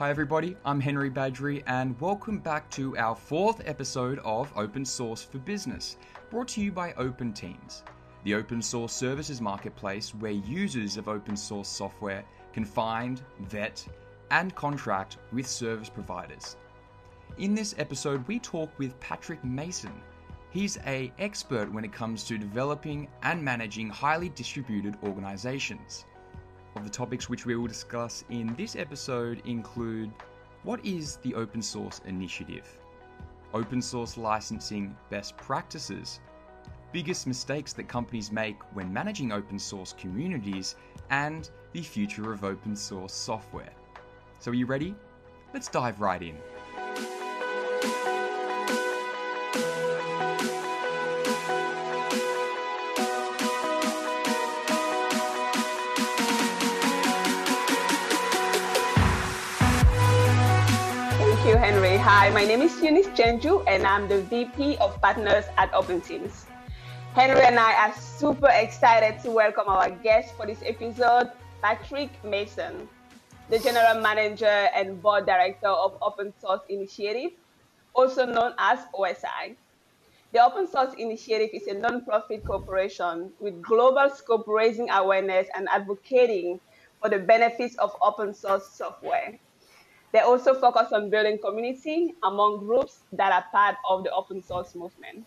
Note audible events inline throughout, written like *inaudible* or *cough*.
Hi, everybody, I'm Henry Badgery, and welcome back to our fourth episode of Open Source for Business, brought to you by Open Teams, the open source services marketplace where users of open source software can find, vet, and contract with service providers. In this episode, we talk with Patrick Masson. He's a expert when it comes to developing and managing highly distributed organizations. Of the topics which we will discuss in this episode include what is the open source initiative? Open source licensing best practices, biggest mistakes that companies make when managing open source communities, and the future of open source software. So, are you ready? Let's dive right in. Hi, my name is Eunice Chenju, and I'm the VP of Partners at Open Teams. Henry and I are super excited to welcome our guest for this episode, Patrick Masson, the General Manager and Board Director of Open Source Initiative, also known as OSI. The Open Source Initiative is a nonprofit corporation with global scope raising awareness and advocating for the benefits of open source software. They also focus on building community among groups that are part of the open source movement.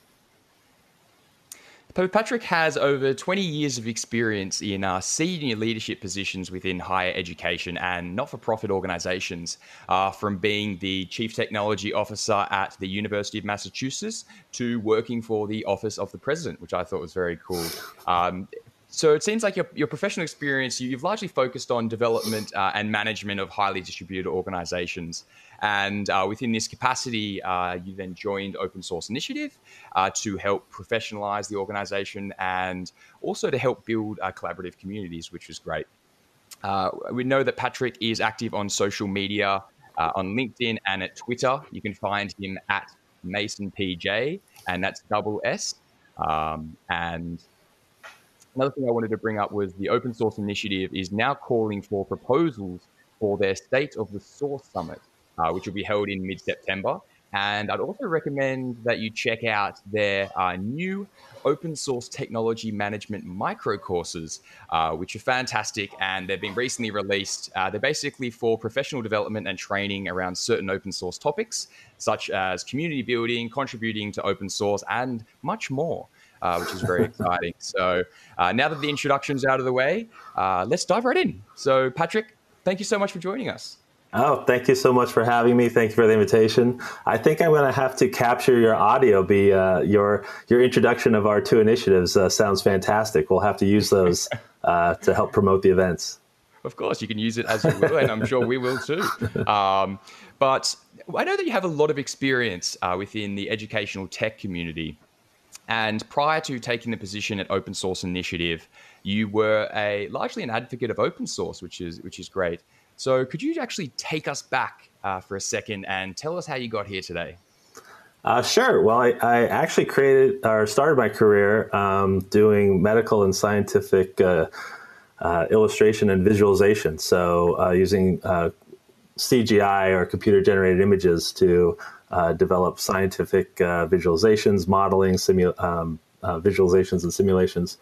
Patrick has over 20 years of experience in uh, senior leadership positions within higher education and not for profit organizations, uh, from being the chief technology officer at the University of Massachusetts to working for the Office of the President, which I thought was very cool. Um, so it seems like your, your professional experience, you, have largely focused on development uh, and management of highly distributed organizations. And uh, within this capacity, uh, you then joined Open Source Initiative uh, to help professionalize the organization and also to help build uh, collaborative communities, which was great. Uh, we know that Patrick is active on social media, on LinkedIn and at Twitter. You can find him at MassonPJ, and that's double S. Um, and Another thing I wanted to bring up was the Open Source Initiative is now calling for proposals for their State of the Source Summit, uh, which will be held in mid September. And I'd also recommend that you check out their uh, new open source technology management micro courses, uh, which are fantastic and they've been recently released. Uh, they're basically for professional development and training around certain open source topics, such as community building, contributing to open source, and much more uh, which is very *laughs* exciting. So uh, now that the introduction's out of the way, uh, let's dive right in. So, Patrick, thank you so much for joining us. Oh, thank you so much for having me. Thank you for the invitation. I think I'm going to have to capture your audio. Be uh, your your introduction of our two initiatives uh, sounds fantastic. We'll have to use those *laughs* uh, to help promote the events. Of course, you can use it as you will, and I'm sure we will too. *laughs* Um, but I know that you have a lot of experience uh, within the educational tech community. And prior to taking the position at Open Source Initiative, you were a largely an advocate of open source, which is which is great. So, could you actually take us back uh, for a second and tell us how you got here today? Uh, sure. Well, I, I, actually created or started my career um, doing medical and scientific uh, uh illustration and visualization. So, uh, using uh, CGI or computer generated images to uh, develop scientific uh, visualizations, modeling, simu- um, uh, visualizations, and simulations.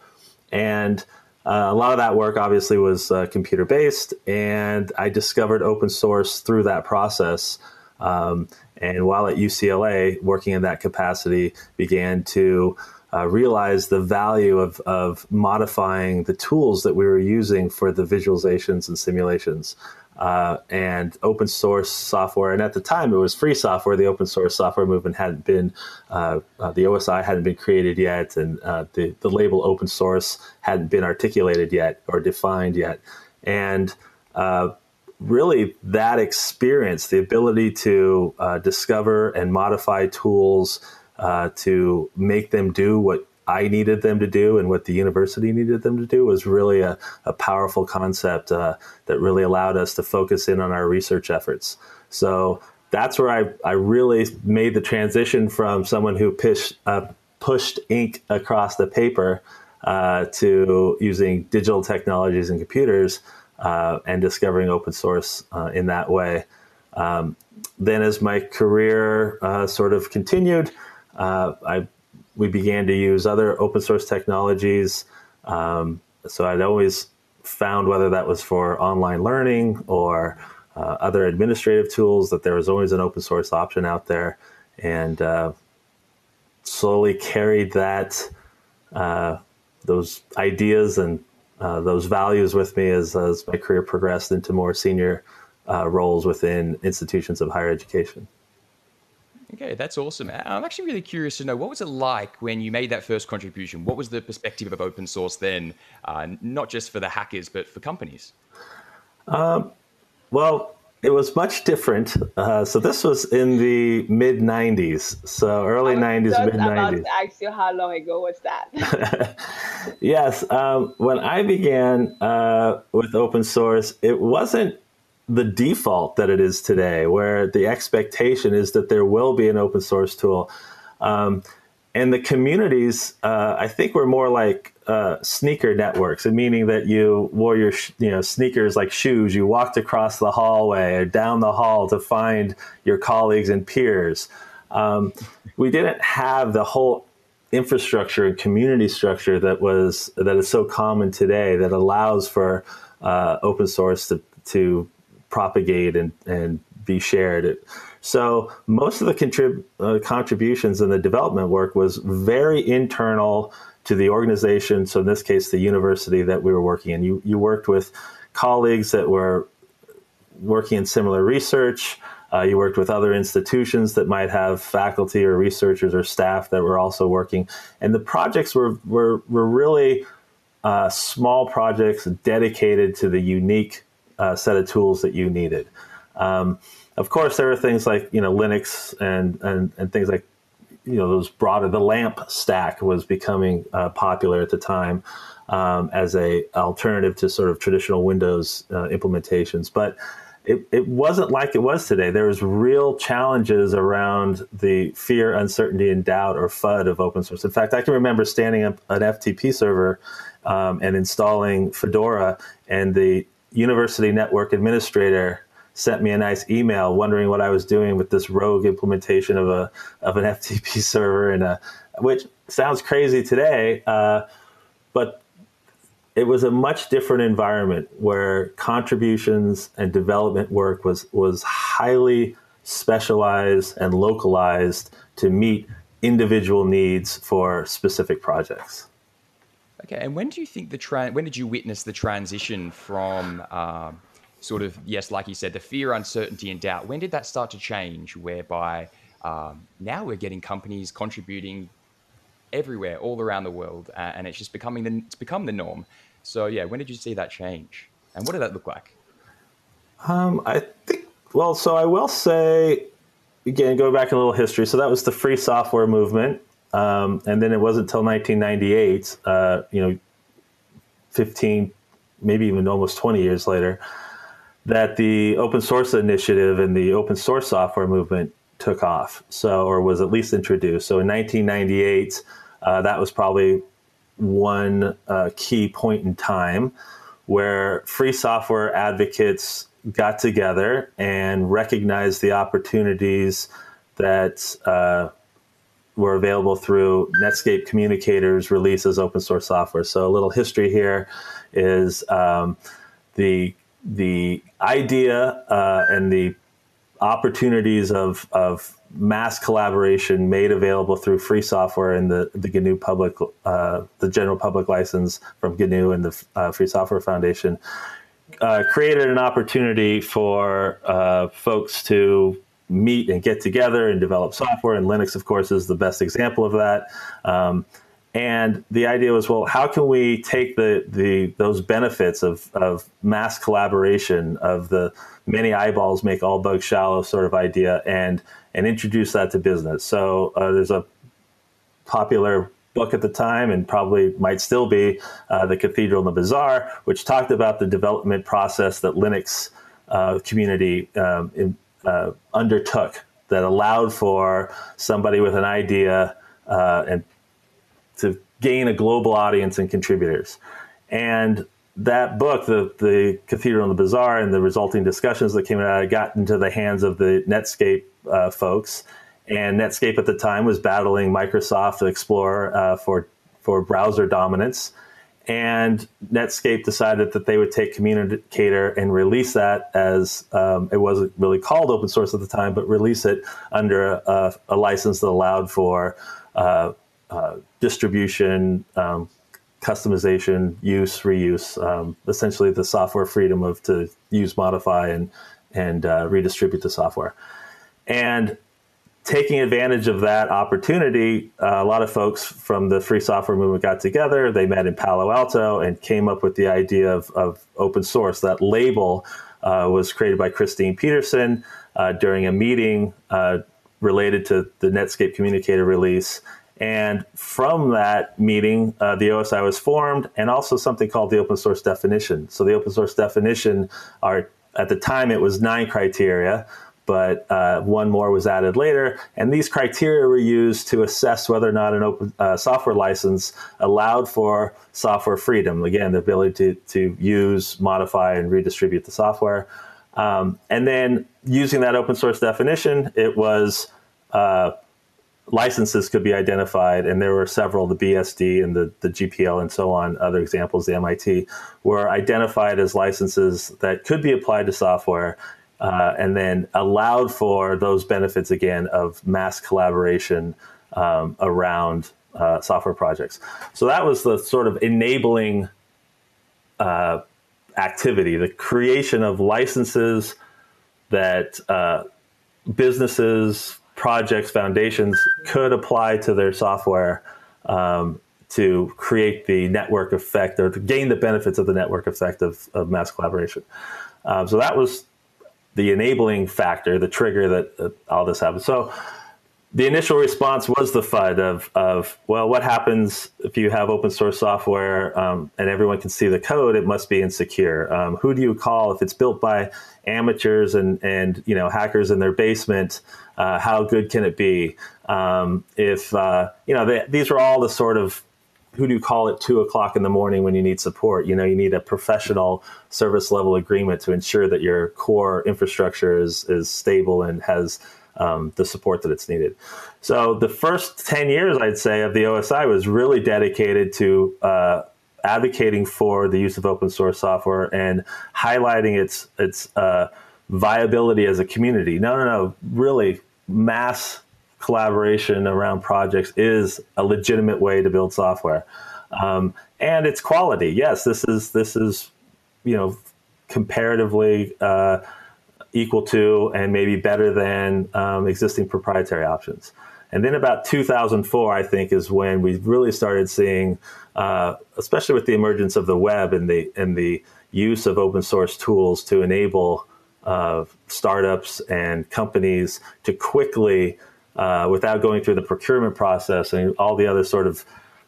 And uh, a lot of that work obviously was uh, computer based, and I discovered open source through that process. Um, and while at UCLA, working in that capacity, began to uh, realize the value of, of modifying the tools that we were using for the visualizations and simulations uh, and open source software. And at the time, it was free software. The open source software movement hadn't been, uh, uh, the OSI hadn't been created yet, and uh, the, the label open source hadn't been articulated yet or defined yet. And uh, really, that experience, the ability to uh, discover and modify tools to make them do what I needed them to do and what the university needed them to do was really a, a powerful concept uh, that really allowed us to focus in on our research efforts. So that's where I, I really made the transition from someone who pushed, uh, pushed ink across the paper uh, to using digital technologies and computers uh, and discovering open source uh, in that way. Um, then, as my career uh, sort of continued, uh, I we began to use other open source technologies. Um, so I'd always found whether that was for online learning or uh, other administrative tools that there was always an open source option out there, and uh, slowly carried that uh, those ideas and uh, those values with me as, as my career progressed into more senior uh, roles within institutions of higher education. Okay, that's awesome. I'm actually really curious to know what was it like when you made that first contribution? What was the perspective of open source then, uh, not just for the hackers, but for companies? Um, well, it was much different. Uh, so this was in the mid '90s, so early '90s, mid '90s. About to ask you how long ago was that? *laughs* *laughs* yes, um, when I began uh, with open source, it wasn't the default that it is today, where the expectation is that there will be an open source tool. Um, and the communities, uh, I think, were more like uh, sneaker networks, meaning that you wore your you know sneakers like shoes. You walked across the hallway or down the hall to find your colleagues and peers. Um, we didn't have the whole infrastructure and community structure that was that is so common today that allows for uh, open source to to propagate and and be shared. So most of the contrib- uh, contributions in the development work was very internal to the organization. So in this case, the university that we were working in. You you worked with colleagues that were working in similar research. Uh, you worked with other institutions that might have faculty or researchers or staff that were also working, and the projects were were were really uh, small projects dedicated to the unique uh, set of tools that you needed. Um, of course, there are things like you know Linux and and, and things like you know those broader. The LAMP stack was becoming uh, popular at the time um, as a alternative to sort of traditional Windows uh, implementations, but. It, it wasn't like it was today. There was real challenges around the fear, uncertainty, and doubt or FUD of open source. In fact, I can remember standing up an FTP server um, and installing Fedora, and the university network administrator sent me a nice email wondering what I was doing with this rogue implementation of a of an *laughs* FTP server and a which sounds crazy today, uh, but it was a much different environment where contributions and development work was was highly specialized and localized to meet individual needs for specific projects. Okay, and when do you think the tra- when did you witness the transition from um, sort of yes, like you said, the fear, uncertainty, and doubt? When did that start to change? Whereby um, now we're getting companies contributing everywhere, all around the world, uh, and it's just becoming the it's become the norm. So yeah, when did you see that change, and what did that look like? Um, I think well, so I will say again, go back a little history. So that was the free software movement. Um, and then it wasn't until 1998, uh, you know, 15, maybe even almost 20 years later, that the open source initiative and the open source software movement took off. So, or was at least introduced. So in 1998, uh, that was probably one uh, key point in time where free software advocates got together and recognized the opportunities that uh, were available through Netscape Communicators release as open source software. So a little history here is um, the the idea uh, and the opportunities of, of mass collaboration made available through free software and the, the GNU public, uh, the general public license from GNU and the uh, Free Software Foundation uh, created an opportunity for uh, folks to meet and get together and develop software. And Linux, of course, is the best example of that. Um, and the idea was, well, how can we take the, the those benefits of, of mass collaboration, of the many eyeballs make all bugs shallow sort of idea, and and introduce that to business? So uh, there's a popular book at the time, and probably might still be, uh, the Cathedral and the Bazaar, which talked about the development process that Linux uh, community um, in, uh, undertook that allowed for somebody with an idea uh, and to gain a global audience and contributors. And that book, the the Cathedral and the Bazaar, and the resulting discussions that came out, got into the hands of the Netscape uh, folks, and Netscape at the time was battling Microsoft Explorer uh, for for browser dominance. And Netscape decided that they would take Communicator and release that as um, it wasn't really called open source at the time, but release it under a, a license that allowed for uh, uh, distribution, um, customization, use, reuse, um, essentially the software freedom of to use, modify, and and uh, redistribute the software. And taking advantage of that opportunity, uh, a lot of folks from the free software movement got together. They met in Palo Alto and came up with the idea of, of open source. That label uh, was created by Christine Peterson uh, during a meeting uh, related to the Netscape Communicator release. And from that meeting, uh, the OSI was formed, and also something called the open source definition. So the open source definition are at the time it was nine criteria but uh, one more was added later. And these criteria were used to assess whether or not an open uh, software license allowed for software freedom. Again, the ability to, to use, modify, and redistribute the software. Um, and then using that open source definition, it was uh, licenses could be identified, and there were several, the BSD and the, the GPL and so on, other examples, the MIT, were identified as licenses that could be applied to software uh, and then allowed for those benefits again of mass collaboration um, around uh, software projects. So that was the sort of enabling uh, activity, the creation of licenses that uh, businesses, projects, foundations could apply to their software. Um, to create the network effect or to gain the benefits of the network effect of, of mass collaboration. Um, so that was the enabling factor, the trigger that, that all this happened. So the initial response was the FUD of, of well, what happens if you have open source software um, and everyone can see the code? It must be insecure. Um, who do you call if it's built by amateurs and, and you know hackers in their basement? Uh, how good can it be? Um, if uh, you know they, these are all the sort of who do you call at two o'clock in the morning when you need support? You know, you need a professional service level agreement to ensure that your core infrastructure is is stable and has um, the support that it's needed. So the first ten years, I'd say, of the OSI was really dedicated to uh, advocating for the use of open source software and highlighting its its uh, viability as a community. No, no, no, really mass collaboration around projects is a legitimate way to build software. Um, and its quality. Yes, this is this is you know comparatively uh, equal to and maybe better than um, existing proprietary options. And then about 2004, I think, is when we really started seeing, uh, especially with the emergence of the web and the and the use of open source tools to enable uh, startups and companies to quickly uh, without going through the procurement process and all the other sort of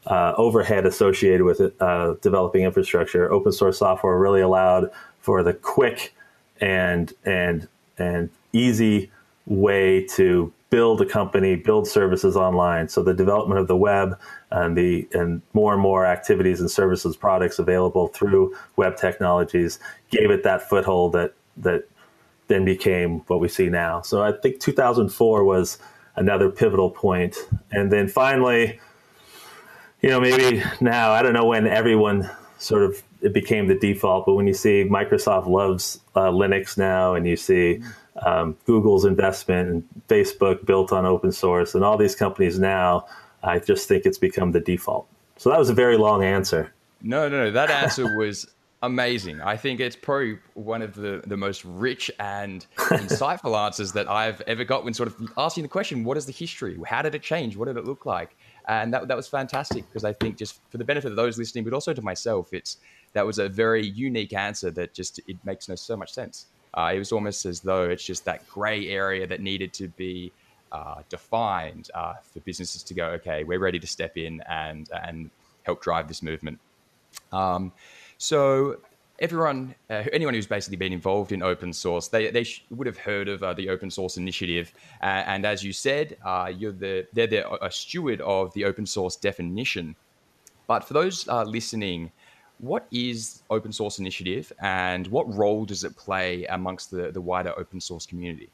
uh, overhead associated with it, uh, developing infrastructure. Open source software really allowed for the quick and and and easy way to build a company, build services online. So the development of the web and the and more and more activities and services products available through web technologies gave it that foothold that that then became what we see now. So I think 2004 was another pivotal point. And then finally, you know, maybe now, I don't know when everyone sort of it became the default, but when you see Microsoft loves uh, Linux now, and you see um, Google's investment and Facebook built on open source, and all these companies now, I just think it's become the default. So that was a very long answer. No, no, no. That answer was amazing. I think it's probably one of the, the most rich and *laughs* insightful answers that I've ever got when sort of asking the question, what is the history? How did it change? What did it look like? And that, that was fantastic because I think just for the benefit of those listening, but also to myself, it's that was a very unique answer that just it makes no so much sense. Uh, it was almost as though it's just that gray area that needed to be uh, defined uh, for businesses to go, okay, we're ready to step in and and help drive this movement. Um, so everyone, uh, anyone who's basically been involved in open source, they, they sh- would have heard of uh, the Open Source Initiative. Uh, and as you said, uh, you're the, they're the, a steward of the open source definition. But for those uh, listening, what is Open Source Initiative and what role does it play amongst the, the wider open source community?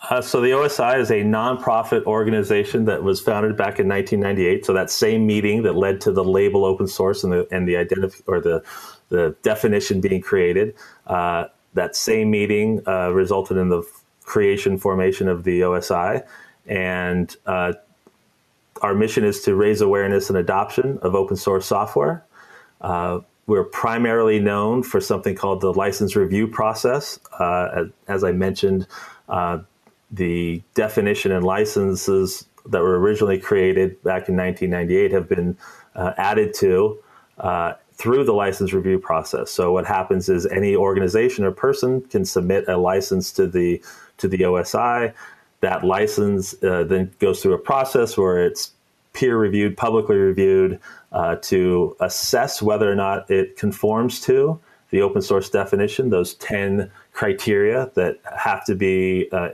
Uh, so the OSI is a nonprofit organization that was founded back in 1998. So that same meeting that led to the label open source and the and the identif- or the the definition being created. Uh, that same meeting uh, resulted in the creation formation of the OSI, and uh, our mission is to raise awareness and adoption of open source software. Uh, we're primarily known for something called the license review process. Uh, as, as, I mentioned, uh, the definition and licenses that were originally created back in 1998 have been uh, added to uh, through the license review process. So what happens is any organization or person can submit a license to the to the OSI. That license uh, then goes through a process where it's peer reviewed, publicly reviewed uh, to assess whether or not it conforms to the open source definition, those 10 criteria that have to be uh,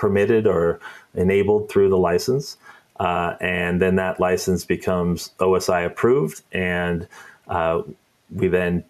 permitted or enabled through the license. Uh, and then that license becomes OSI approved, and uh, we then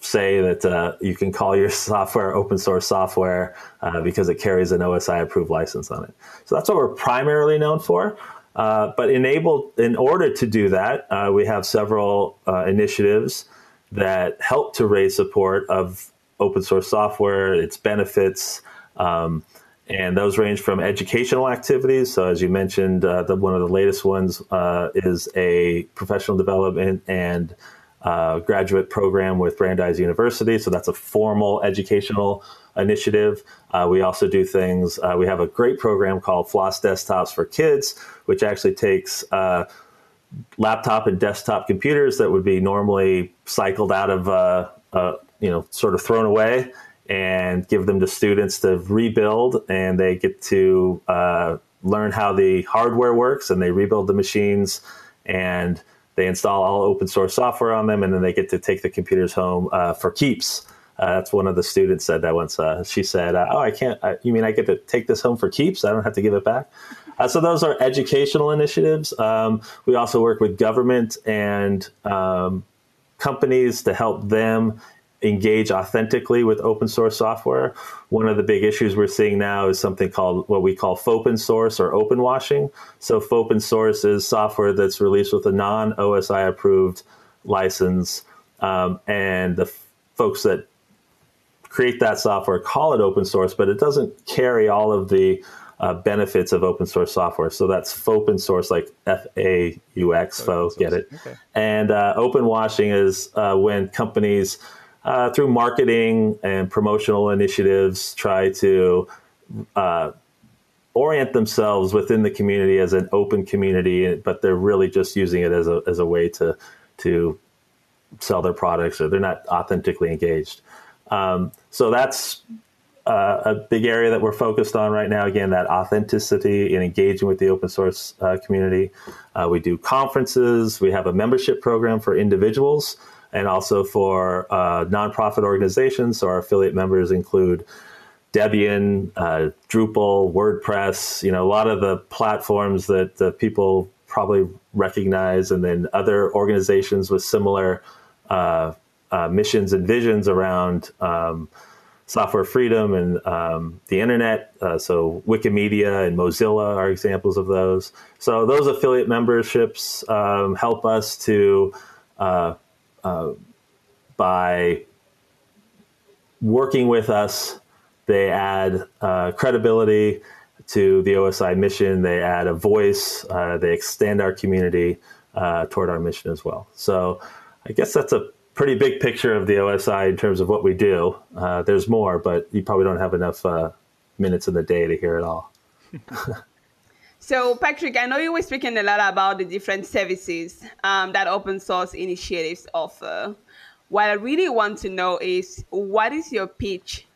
say that uh, you can call your *laughs* software open source software uh, because it carries an OSI approved license on it. So that's what we're primarily known for. Uh, but enabled in order to do that, uh, we have several initiatives that help to raise support of open source software, its benefits, um, and those range from educational activities. So, as you mentioned, uh, the, one of the latest ones uh, is a professional development and uh, graduate program with Brandeis University. So, that's a formal educational initiative. Uh, we also do things, uh, we have a great program called Floss Desktops for Kids, which actually takes uh, laptop and desktop computers that would be normally cycled out of, you know, sort of thrown away and give them to students to rebuild, and they get to uh, learn how the hardware works, and they rebuild the machines, and they install all open source software on them, and then they get to take the computers home uh, for keeps. Uh, that's one of the students said that once. Uh, she said, uh, "Oh, I can't. you mean I get to take this home for keeps? I don't have to give it back." Uh, so those are educational initiatives. Um, we also work with government and um, companies to help them engage authentically with open source software. One of the big issues we're seeing now is something called what we call fauxpen source or open washing. So fauxpen source is software that's released with a non OSI approved license, um, and the f- folks that create that software call it open source, but it doesn't carry all of the uh, benefits of open source software. So that's fauxpen source, like F A U X, fo, get it? Okay. And uh, open washing is uh, when companies uh, through marketing and promotional initiatives, try to uh, orient themselves within the community as an open community, but they're really just using it as a, as a way to, to sell their products or they're not authentically engaged. Um, so that's uh, a big area that we're focused on right now. Again, that authenticity and engaging with the open source uh, community. Uh, we do conferences. We have a membership program for individuals and also for uh, nonprofit organizations. So our affiliate members include Debian, uh, Drupal, WordPress, you know, a lot of the platforms that uh, people probably recognize, and then other organizations with similar uh, uh, missions and visions around um, software freedom and um, the internet. Uh, so Wikimedia and Mozilla are examples of those. So those affiliate memberships um, help us to uh, by working with us, they add uh, credibility to the OSI mission. They add a voice. Uh, they extend our community uh, toward our mission as well. So I guess that's a pretty big picture of the OSI in terms of what we do. Uh, there's more, but you probably don't have enough uh, minutes in the day to hear it all. *laughs* So, Patrick, I know you were speaking a lot about the different services um, that open source initiatives offer. What I really want to know is what is your pitch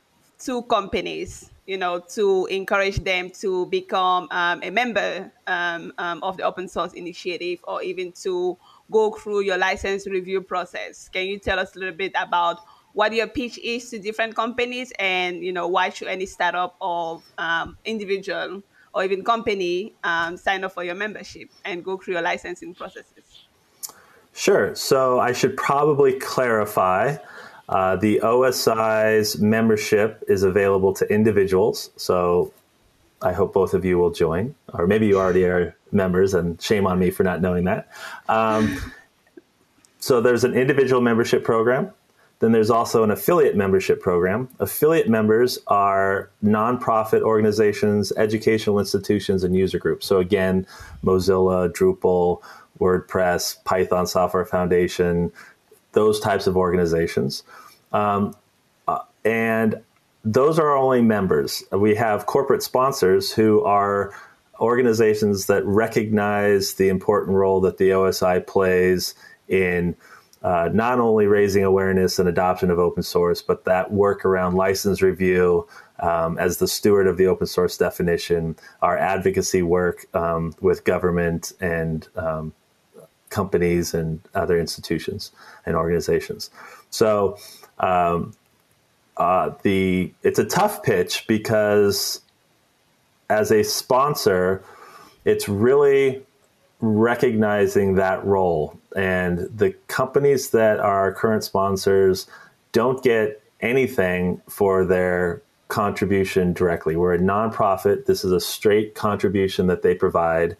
to companies, you know, to encourage them to become um, a member um, um of the open source initiative or even to go through your license review process? Can you tell us a little bit about what your pitch is to different companies and, you know, why should any startup or um, individual or even company um, sign up for your membership and go through your licensing processes? Sure. So I should probably clarify. Uh, the OSI's membership is available to individuals. So I hope both of you will join, or maybe you already are members, and shame on me for not knowing that. Um, *laughs* so there's an individual membership program. Then there's also an affiliate membership program. Affiliate members are nonprofit organizations, educational institutions, and user groups. So again, Mozilla, Drupal, WordPress, Python Software Foundation, those types of organizations. Um, uh, and those are only members. We have corporate sponsors who are organizations that recognize the important role that the OSI plays in uh, not only raising awareness and adoption of open source, but that work around license review um, as the steward of the open source definition, our advocacy work um, with government and um, companies and other institutions and organizations. So um, uh, the it's a tough pitch because as a sponsor, it's really recognizing that role. And the companies that are current sponsors don't get anything for their contribution directly. We're a nonprofit. This is a straight contribution that they provide.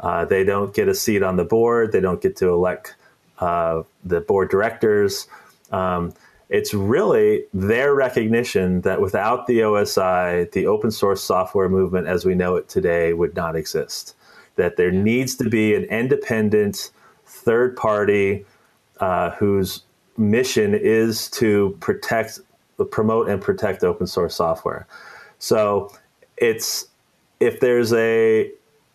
Uh, they don't get a seat on the board. They don't get to elect uh, the board directors. Um, it's really their recognition that without the OSI, the open source software movement as we know it today would not exist. That there needs to be an independent third party uh, whose mission is to protect, promote, and protect open source software. So it's if there's a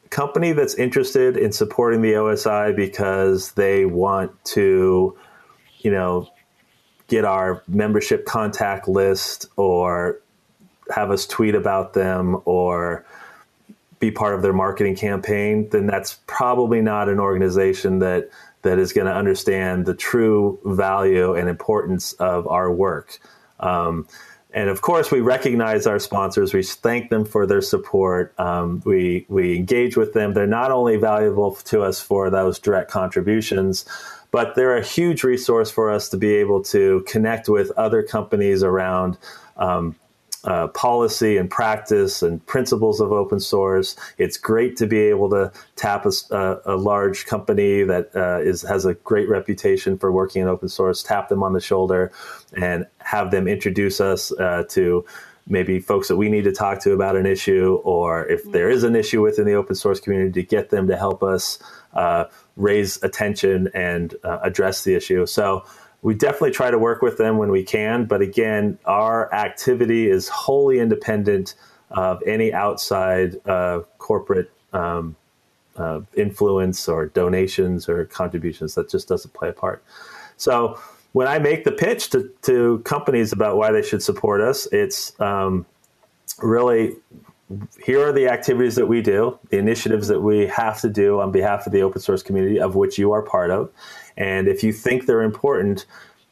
company that's interested in supporting the OSI because they want to, you know, get our membership contact list or have us tweet about them or be part of their marketing campaign, then that's probably not an organization that that is going to understand the true value and importance of our work. Um, and of course, we recognize our sponsors. We thank them for their support. Um, we we engage with them. They're not only valuable to us for those direct contributions, but they're a huge resource for us to be able to connect with other companies around um, uh, policy and practice and principles of open source. It's great to be able to tap a, a large company that uh, is, has a great reputation for working in open source, tap them on the shoulder, and have them introduce us uh, to maybe folks that we need to talk to about an issue, or if there is an issue within the open source community, to get them to help us uh, raise attention and uh, address the issue. So we definitely try to work with them when we can. But again, our activity is wholly independent of any outside uh, corporate um, uh, influence or donations or contributions. That just doesn't play a part. So when I make the pitch to, to companies about why they should support us, it's um, really here are the activities that we do, the initiatives that we have to do on behalf of the open source community, of which you are part of. And if you think they're important,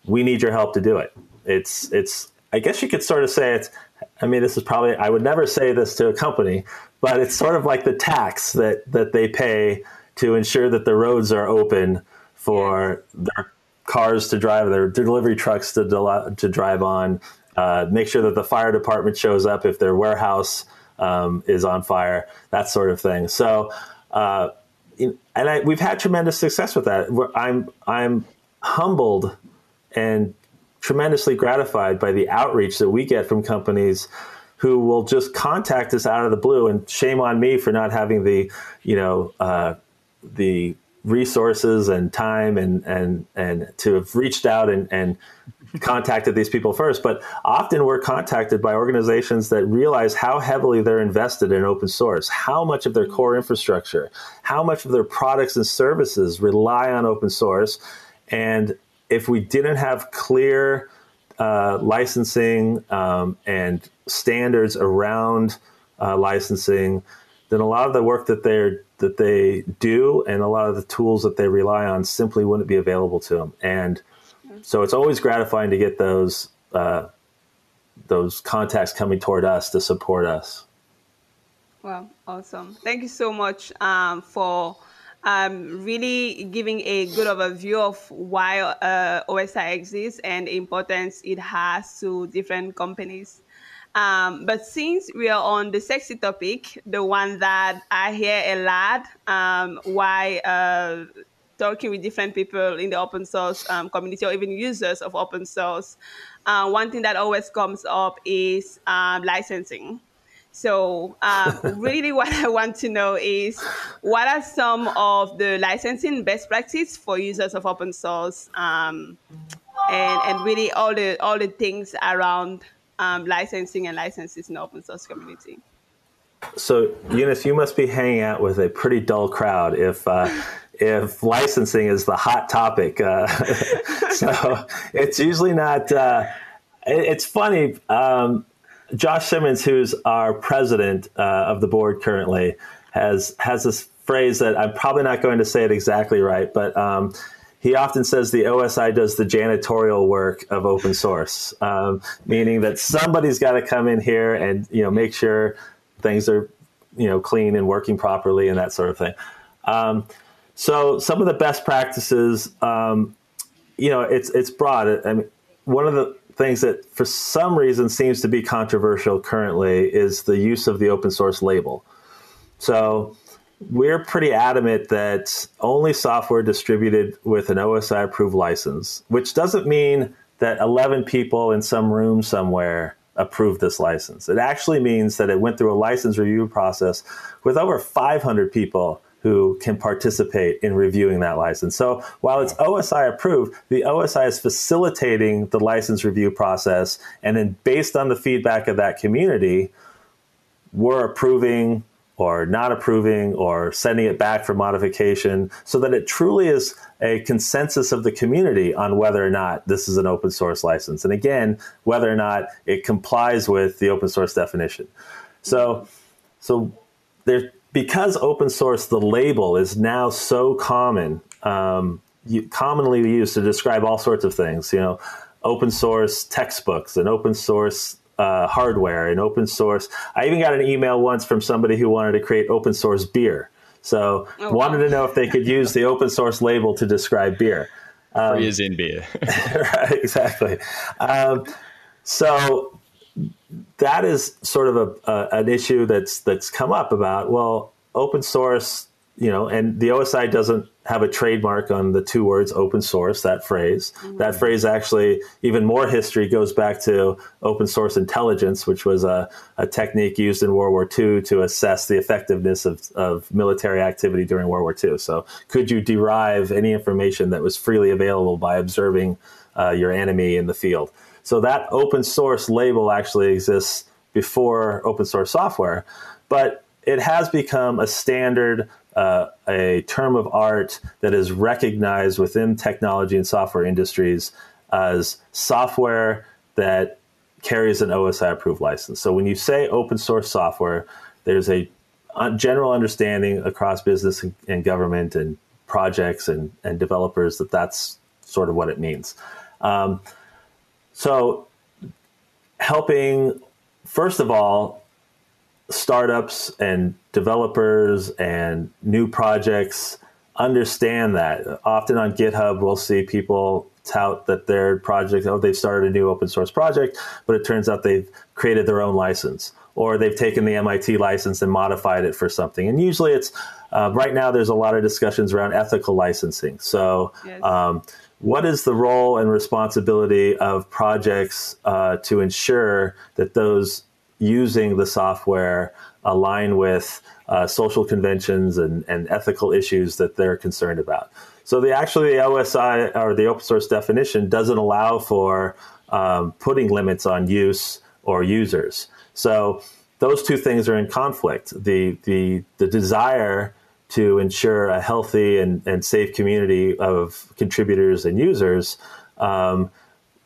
we need your help to do it. It's it's I guess you could sort of say it's I mean this is probably I would never say this to a company, but it's sort of like the tax that that they pay to ensure that the roads are open for their cars to drive, their delivery trucks to to drive on, uh, make sure that the fire department shows up if their warehouse um, is on fire, that sort of thing. So, uh, and I, we've had tremendous success with that. I'm I'm humbled and tremendously gratified by the outreach that we get from companies who will just contact us out of the blue. And shame on me for not having the you know uh, the resources and time and and and to have reached out and and contacted these people first, but often we're contacted by organizations that realize how heavily they're invested in open source, how much of their core infrastructure, how much of their products and services rely on open source. And if we didn't have clear uh, licensing um, and standards around uh, licensing, then a lot of the work that they that they do and a lot of the tools that they rely on simply wouldn't be available to them. And so it's always gratifying to get those uh, those contacts coming toward us to support us. Well, awesome! Thank you so much um, for um, really giving a good overview of why uh, OSI exists and the importance it has to different companies. Um, but since we are on the sexy topic, the one that I hear a lot, um, why uh, talking with different people in the open source um, community or even users of open source, uh, one thing that always comes up is um, licensing. So, um, *laughs* really, what I want to know is what are some of the licensing best practices for users of open source, um, and and really all the all the things around um, licensing and licenses in the open source community. So, Eunice, you must be hanging out with a pretty dull crowd if uh, *laughs* if licensing is the hot topic. Uh, *laughs* so, it's usually not. Uh, it, it's funny. Um, Josh Simmons, who's our president uh, of the board currently, has has this phrase that I'm probably not going to say it exactly right, but um, he often says the OSI does the janitorial work of open source, um, meaning that somebody's got to come in here and you know make sure things are you know clean and working properly and that sort of thing. So some of the best practices, um, you know, it's it's broad. I mean, one of the things that for some reason seems to be controversial currently is the use of the open source label. So we're pretty adamant that only software distributed with an OSI approved license, which doesn't mean that 11 people in some room somewhere approved this license. It actually means that it went through a license review process with over 500 people who can participate in reviewing that license. So while it's OSI approved, the OSI is facilitating the license review process. And then based on the feedback of that community, we're approving or not approving or sending it back for modification so that it truly is a consensus of the community on whether or not this is an open source license. And again, whether or not it complies with the open source definition. So, so there, because open source, the label is now so common, um, commonly used to describe all sorts of things, you know, open source textbooks and open source uh, hardware and open source. I even got an email once from somebody who wanted to create open source beer. So oh, wanted wow. to know if they could use the open source label to describe beer. Um, Free is in beer. *laughs* right, exactly. Um, so that is sort of a, a, an issue that's that's come up about well, open source you know, and the OSI doesn't have a trademark on the two words open source, that phrase. Mm-hmm. That phrase actually, even more history goes back to open source intelligence, which was a, a technique used in World War II to assess the effectiveness of, of military activity during World War II. So, could you derive any information that was freely available by observing uh, your enemy in the field? So, that open source label actually exists before open source software, but it has become a standard uh, a term of art that is recognized within technology and software industries as software that carries an OSI approved license. So when you say open source software, there's a general understanding across business and, government and projects and, and developers that that's sort of what it means. Um, so helping, first of all, startups and developers and new projects understand that. Often on GitHub, we'll see people tout that their project, oh, they've started a new open source project, but it turns out they've created their own license or they've taken the MIT license and modified it for something. And usually it's, uh, right now, there's a lot of discussions around ethical licensing. So, yes. um, what is the role and responsibility of projects uh, to ensure that those using the software align with uh, social conventions and, and ethical issues that they're concerned about. So the actually the OSI or the open source definition doesn't allow for um, putting limits on use or users. So those two things are in conflict. The the the desire to ensure a healthy and, and safe community of contributors and users um,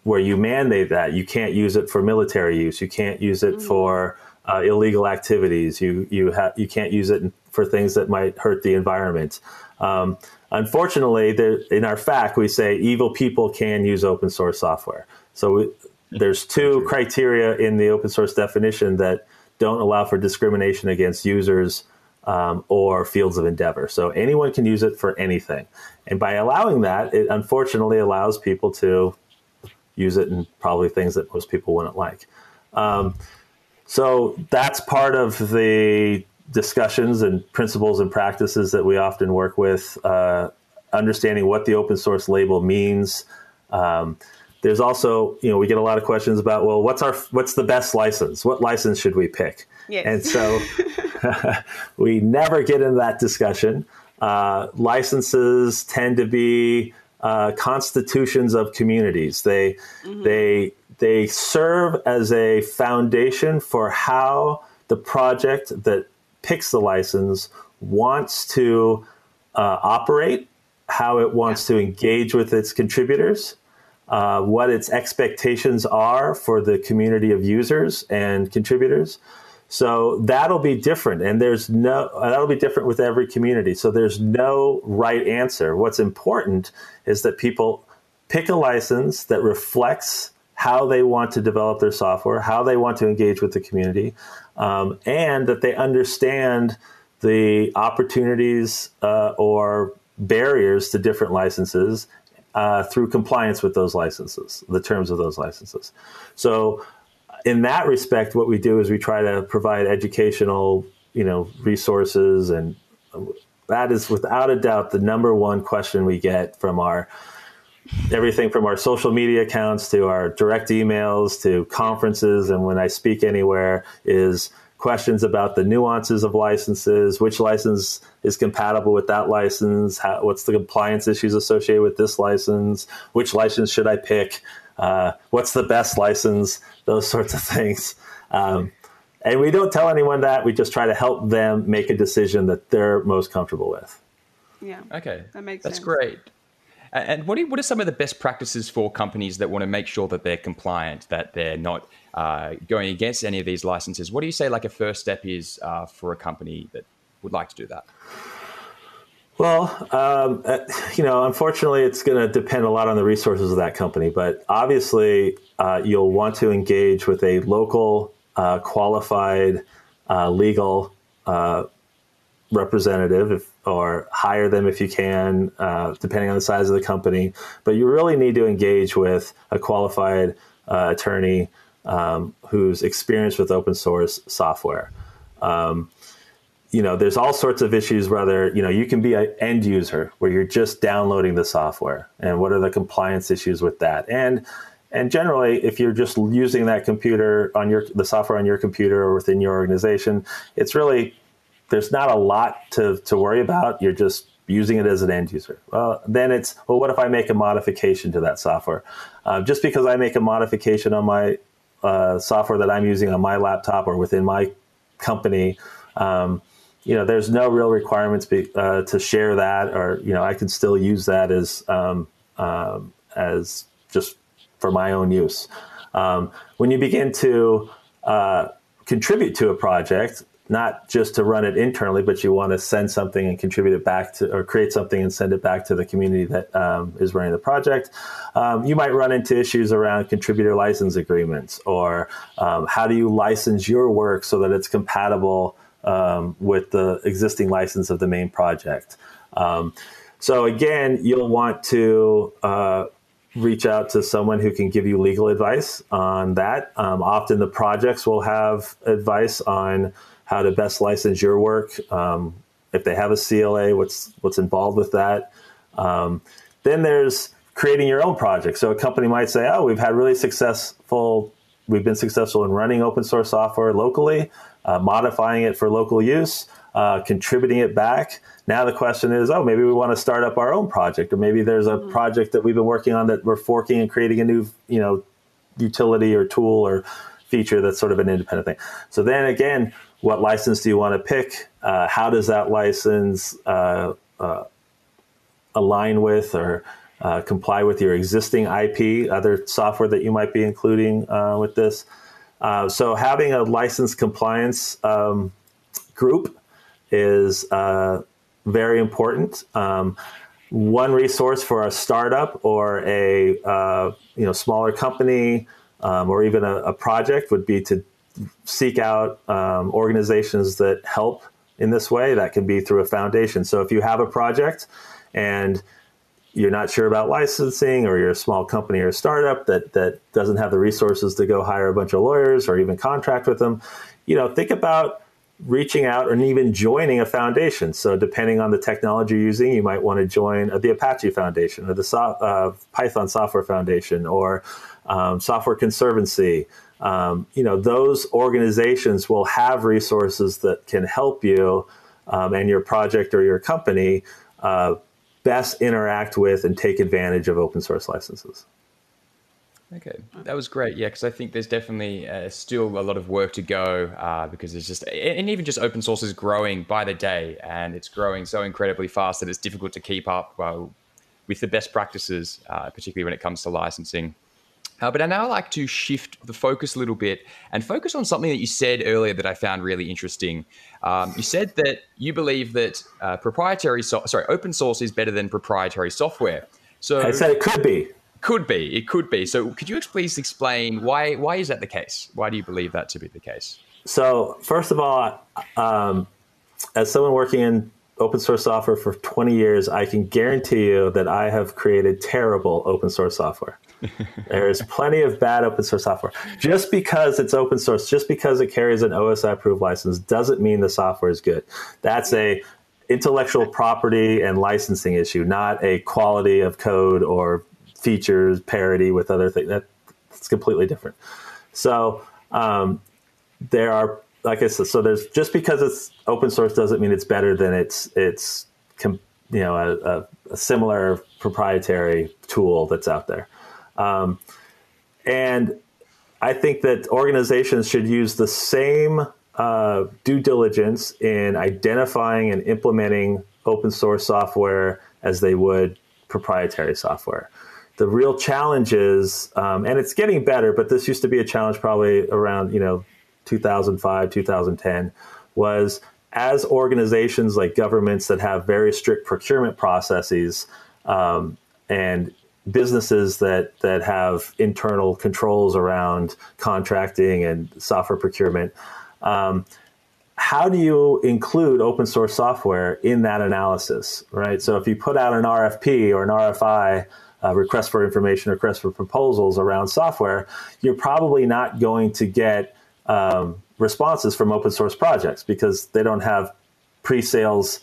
where you mandate that you can't use it for military use, you can't use it mm-hmm. for uh, illegal activities, you you have you can't use it for things that might hurt the environment. Um, unfortunately, there, in our fact, we say evil people can use open source software. So we, there's two criteria in the open source definition that don't allow for discrimination against users um, or fields of endeavor. So anyone can use it for anything. And by allowing that, it unfortunately allows people to use it in probably things that most people wouldn't like. Um, so that's part of the discussions and principles and practices that we often work with, uh, understanding what the open source label means. Um, there's also, you know, we get a lot of questions about, well, what's our, what's the best license? What license should we pick? Yes. And so *laughs* *laughs* we never get into that discussion. Uh, licenses tend to be uh, constitutions of communities. They mm-hmm. they they serve as a foundation for how the project that picks the license wants to uh, operate, how it wants to engage with its contributors, uh, what its expectations are for the community of users and contributors. So that'll be different, and there's no that'll be different with every community. So there's no right answer. What's important is that people pick a license that reflects how they want to develop their software, how they want to engage with the community, um, and that they understand the opportunities uh, or barriers to different licenses uh, through compliance with those licenses, the terms of those licenses. So in that respect, what we do is we try to provide educational, you know, resources, and that is without a doubt the number one question we get from our everything from our social media accounts to our direct emails to conferences and when I speak anywhere is questions about the nuances of licenses, which license is compatible with that license, how, what's the compliance issues associated with this license, which license should I pick, uh, what's the best license, those *laughs* sorts of things. Um, and we don't tell anyone that. We just try to help them make a decision that they're most comfortable with. Yeah. Okay. That makes sense. That's sense. great. And what are, what are some of the best practices for companies that want to make sure that they're compliant, that they're not uh, going against any of these licenses? What do you say, like a first step is uh, for a company that would like to do that? Well, um, uh, you know, unfortunately, it's going to depend a lot on the resources of that company. But obviously, uh, you'll want to engage with a local, uh, qualified, uh, legal uh, representative, if, or hire them if you can, uh, depending on the size of the company. But you really need to engage with a qualified attorney um, who's experienced with open source software. Um, you know, there's all sorts of issues whether, you know, you can be an end user where you're just downloading the software and what are the compliance issues with that. And and generally, if you're just using that computer on your the software on your computer or within your organization, it's really there's not a lot to, to worry about. You're just using it as an end user. Well, then it's well, what if I make a modification to that software? Uh, just because I make a modification on my uh, software that I'm using on my laptop or within my company, um, you know, there's no real requirements be, uh, to share that, or you know, I can still use that as um, um, as just for my own use. Um, when you begin to uh, contribute to a project, not just to run it internally, but you want to send something and contribute it back to, or create something and send it back to the community that um, is running the project. Um, you might run into issues around contributor license agreements, or um, how do you license your work so that it's compatible um, with the existing license of the main project. Um, so again, you'll want to uh, reach out to someone who can give you legal advice on that. Um, often the projects will have advice on how to best license your work. Um, if they have a CLA, what's what's involved with that. Um, then there's creating your own project. So a company might say, "Oh, we've had really successful. We've been successful in running open source software locally uh, modifying it for local use, uh, contributing it back. Now the question is, oh, maybe we want to start up our own project, or maybe there's a mm-hmm. project that we've been working on that we're forking and creating a new, you know, utility or tool or feature that's sort of an independent thing. So then again, what license do you want to pick? Uh, how does that license uh, uh, align with or uh, comply with your existing IP, other software that you might be including with this? Uh, so having a license compliance um, group is uh, very important. Um, one resource for a startup or a uh, you know smaller company um, or even a, a, project would be to seek out um, organizations that help in this way, that can be through a foundation. So if you have a project and you're not sure about licensing or you're a small company or startup that, that doesn't have the resources to go hire a bunch of lawyers or even contract with them, you know, think about reaching out and even joining a foundation. So depending on the technology you're using, you might want to join the Apache Foundation or the so- uh, Python Software Foundation or um, Software Conservancy. Um, you know, those organizations will have resources that can help you um, and your project or your company uh, best interact with and take advantage of open source licenses. Okay, that was great. Yeah, because I think there's definitely uh, still a lot of work to go uh, because it's just, and even just open source is growing by the day and it's growing so incredibly fast that it's difficult to keep up well, with the best practices, uh, particularly when it comes to licensing. Uh, but I now like to shift the focus a little bit and focus on something that you said earlier that I found really interesting. Um, you said that you believe that uh, proprietary, so- sorry, open source is better than proprietary software. So I said it could be. Could be. It could be. So could you please explain why? Why is that the case? Why do you believe that to be the case? So first of all, um, as someone working in open source software for 20 years, I can guarantee you that I have created terrible open source software. There's plenty of bad open source software. Just because it's open source, just because it carries an OSI approved license, doesn't mean the software is good. That's a intellectual property and licensing issue, not a quality of code or features parity with other things. That's completely different. So um, there are, like I said, so there's just because it's open source doesn't mean it's better than it's it's you know a, a, a similar proprietary tool that's out there. Um, and I think that organizations should use the same uh, due diligence in identifying and implementing open source software as they would proprietary software. The real challenge is, um, and it's getting better, but this used to be a challenge probably around you know 2005, 2010, was as organizations like governments that have very strict procurement processes um, and businesses that that have internal controls around contracting and software procurement. Um, how do you include open source software in that analysis, right? So if you put out an RFP or an RFI, request for information, request for proposals around software, you're probably not going to get um, responses from open source projects because they don't have pre-sales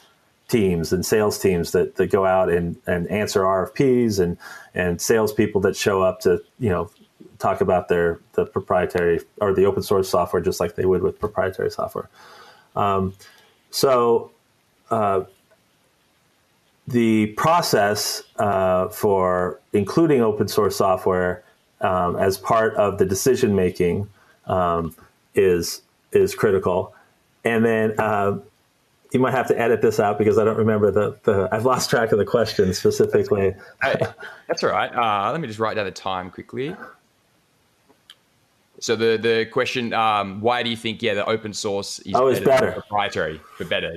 teams and sales teams that, that go out and, and answer RFPs and, and salespeople that show up to, you know, talk about their the proprietary or the open source software just like they would with proprietary software. Um, so uh, the process uh, for including open source software um, as part of the decision making um, is is critical. And then uh, you might have to edit this out because I don't remember the, the I've lost track of the question specifically. hey, that's all right. Uh, let me just write down the time quickly. So the the question, um, why do you think yeah the open source is oh, better, better. proprietary for better?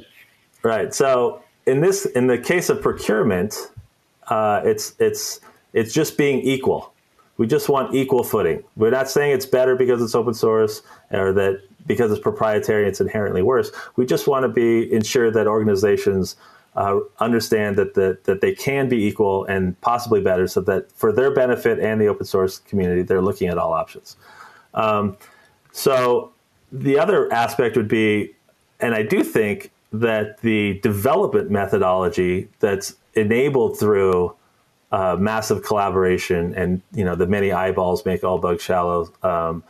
Right. So in this in the case of procurement, uh, it's it's it's just being equal. We just want equal footing. We're not saying it's better because it's open source or that because it's proprietary, it's inherently worse. We just want to be ensure that organizations uh, understand that the, that they can be equal and possibly better, so that for their benefit and the open source community, they're looking at all options. Um, so the other aspect would be, and I do think that the development methodology that's enabled through uh, massive collaboration and you know the many eyeballs make all bugs shallow. Um,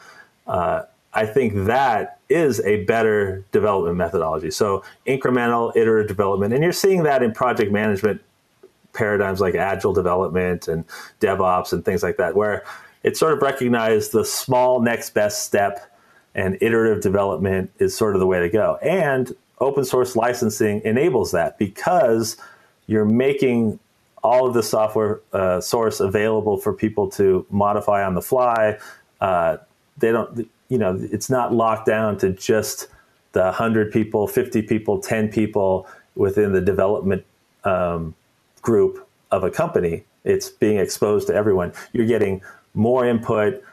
uh, I think that is a better development methodology. So incremental, iterative development, and you're seeing that in project management paradigms like agile development and DevOps and things like that, where it sort of recognized the small next best step and iterative development is sort of the way to go. And open source licensing enables that because you're making all of the software uh, source available for people to modify on the fly. Uh, they don't you know, it's not locked down to just the 100 people, 50 people, 10 people within the development um, group of a company. It's being exposed to everyone. You're getting more input,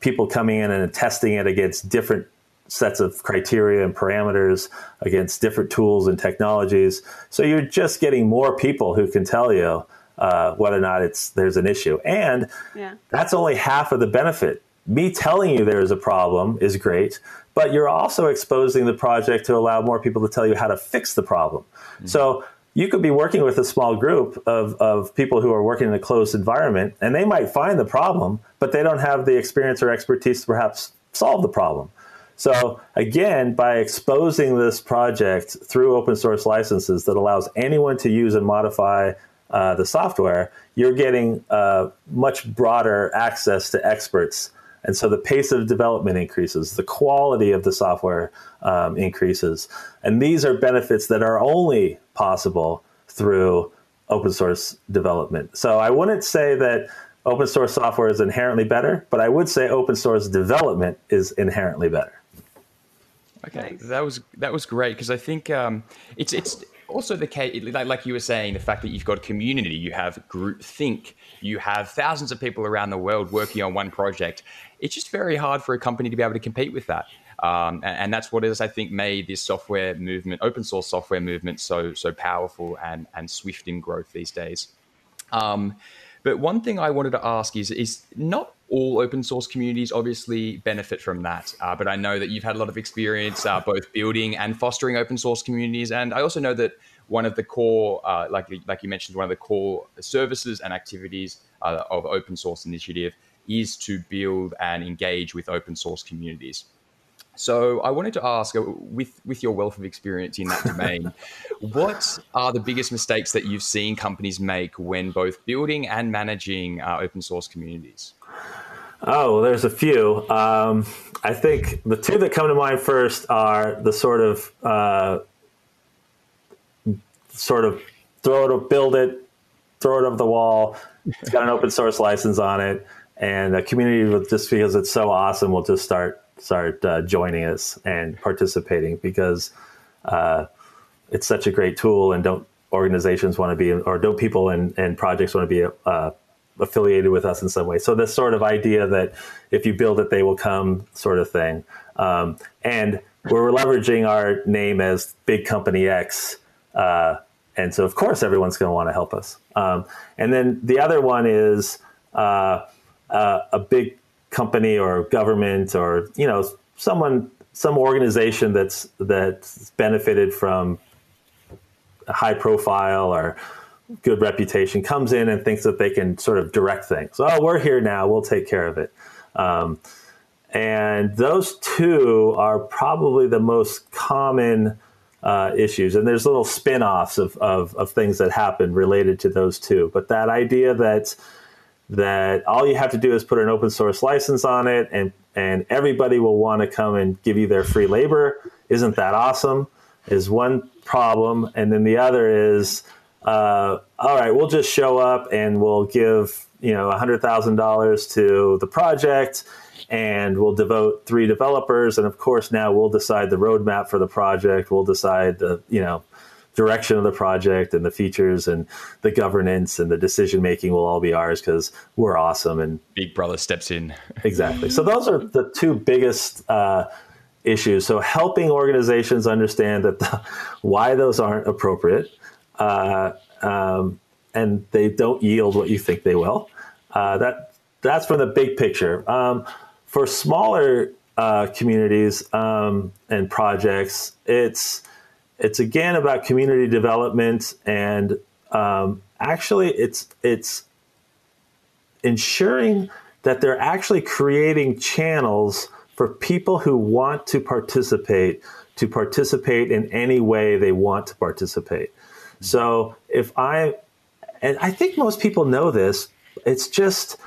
people coming in and testing it against different sets of criteria and parameters against different tools and technologies. So you're just getting more people who can tell you uh, whether or not it's there's an issue, and yeah. that's only half of the benefit. Me telling you there is a problem is great, but you're also exposing the project to allow more people to tell you how to fix the problem. Mm-hmm. So you could be working with a small group of, of people who are working in a closed environment, and they might find the problem, but they don't have the experience or expertise to perhaps solve the problem. So again, by exposing this project through open source licenses that allows anyone to use and modify uh, the software, you're getting uh, much broader access to experts. And so the pace of development increases, the quality of the software um, increases. And these are benefits that are only possible through open source development. So I wouldn't say that open source software is inherently better, but I would say open source development is inherently better. Okay, that was that was great because I think um, it's it's also the case like, like you were saying the fact that you've got a community, you have group think, you have thousands of people around the world working on one project. It's just very hard for a company to be able to compete with that. Um, and, and, that's what has, I think, made this software movement, open source software movement, so so powerful and and swift in growth these days. Um, but one thing I wanted to ask is is not all open source communities obviously benefit from that. Uh, but I know that you've had a lot of experience uh, both building and fostering open source communities, and I also know that one of the core, uh, like like you mentioned, one of the core services and activities uh, of open source initiative is to build and engage with open source communities. So I wanted to ask, uh, with with your wealth of experience in that domain, *laughs* what are the biggest mistakes that you've seen companies make when both building and managing uh, open source communities? Oh, well, there's a few. Um, I think the two that come to mind first are the sort of uh, sort of throw it, up build it, throw it over the wall. It's got an open source license on it, and the community will just because it's so awesome will just start start uh, joining us and participating because uh, it's such a great tool and don't organizations want to be or don't people and, and projects want to be uh, affiliated with us in some way. So this sort of idea that if you build it they will come sort of thing. Um, and we're leveraging our name as big company x uh, and so of course everyone's going to want to help us. Um, and then the other one is uh, a big company or government or you know someone some organization that's that's benefited from a high profile or good reputation comes in and thinks that they can sort of direct things. Oh, we're here now. We'll take care of it. Um, and those two are probably the most common uh, issues. And there's little spin offs of, of, of, things that happen related to those two. But that idea that that all you have to do is put an open source license on it and and everybody will want to come and give you their free labor. Isn't that awesome? Is one problem. And then the other is uh, all right we'll just show up and we'll give you know $100000 to the project and we'll devote three developers. And of course now we'll decide the roadmap for the project. We'll decide the you know direction of the project and the features and the governance and the decision making will all be ours because we're awesome and big brother steps in. *laughs* Exactly. So those are the two biggest uh, issues. So helping organizations understand that the, *laughs* why those aren't appropriate uh, um, and they don't yield what you think they will uh, that that's from the big picture. Um, for smaller uh, communities um, and projects it's it's again about community development and um, actually it's it's ensuring that they're actually creating channels for people who want to participate to participate in any way they want to participate. So if I and I think most people know this, it's just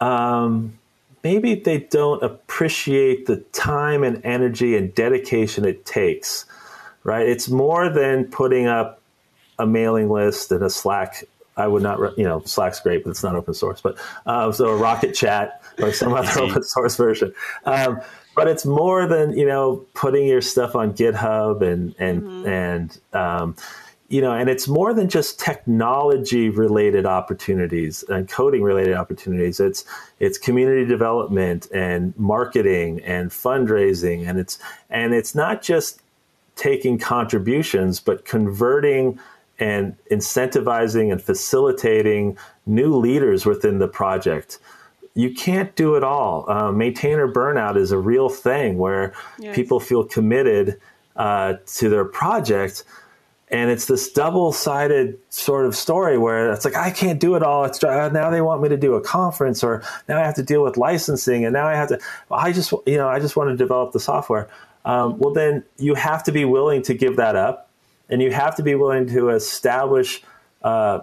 um, maybe they don't appreciate the time and energy and dedication it takes right? It's more than putting up a mailing list and a Slack. I would not, you know, Slack's great, but it's not open source. But uh, so a Rocket Chat or some *laughs* other open source version. Um, but it's more than you know putting your stuff on GitHub and and mm-hmm. and um, you know, and it's more than just technology related opportunities and coding related opportunities. It's it's community development and marketing and fundraising, and it's and it's not just taking contributions, but converting and incentivizing and facilitating new leaders within the project. You can't do it all. Uh, maintainer burnout is a real thing where yes. people feel committed uh, to their project. And it's this double sided sort of story where it's like, I can't do it all. It's uh, now they want me to do a conference or now I have to deal with licensing and now I have to, I just, you know, I just want to develop the software. Um, well, then you have to be willing to give that up and you have to be willing to establish uh,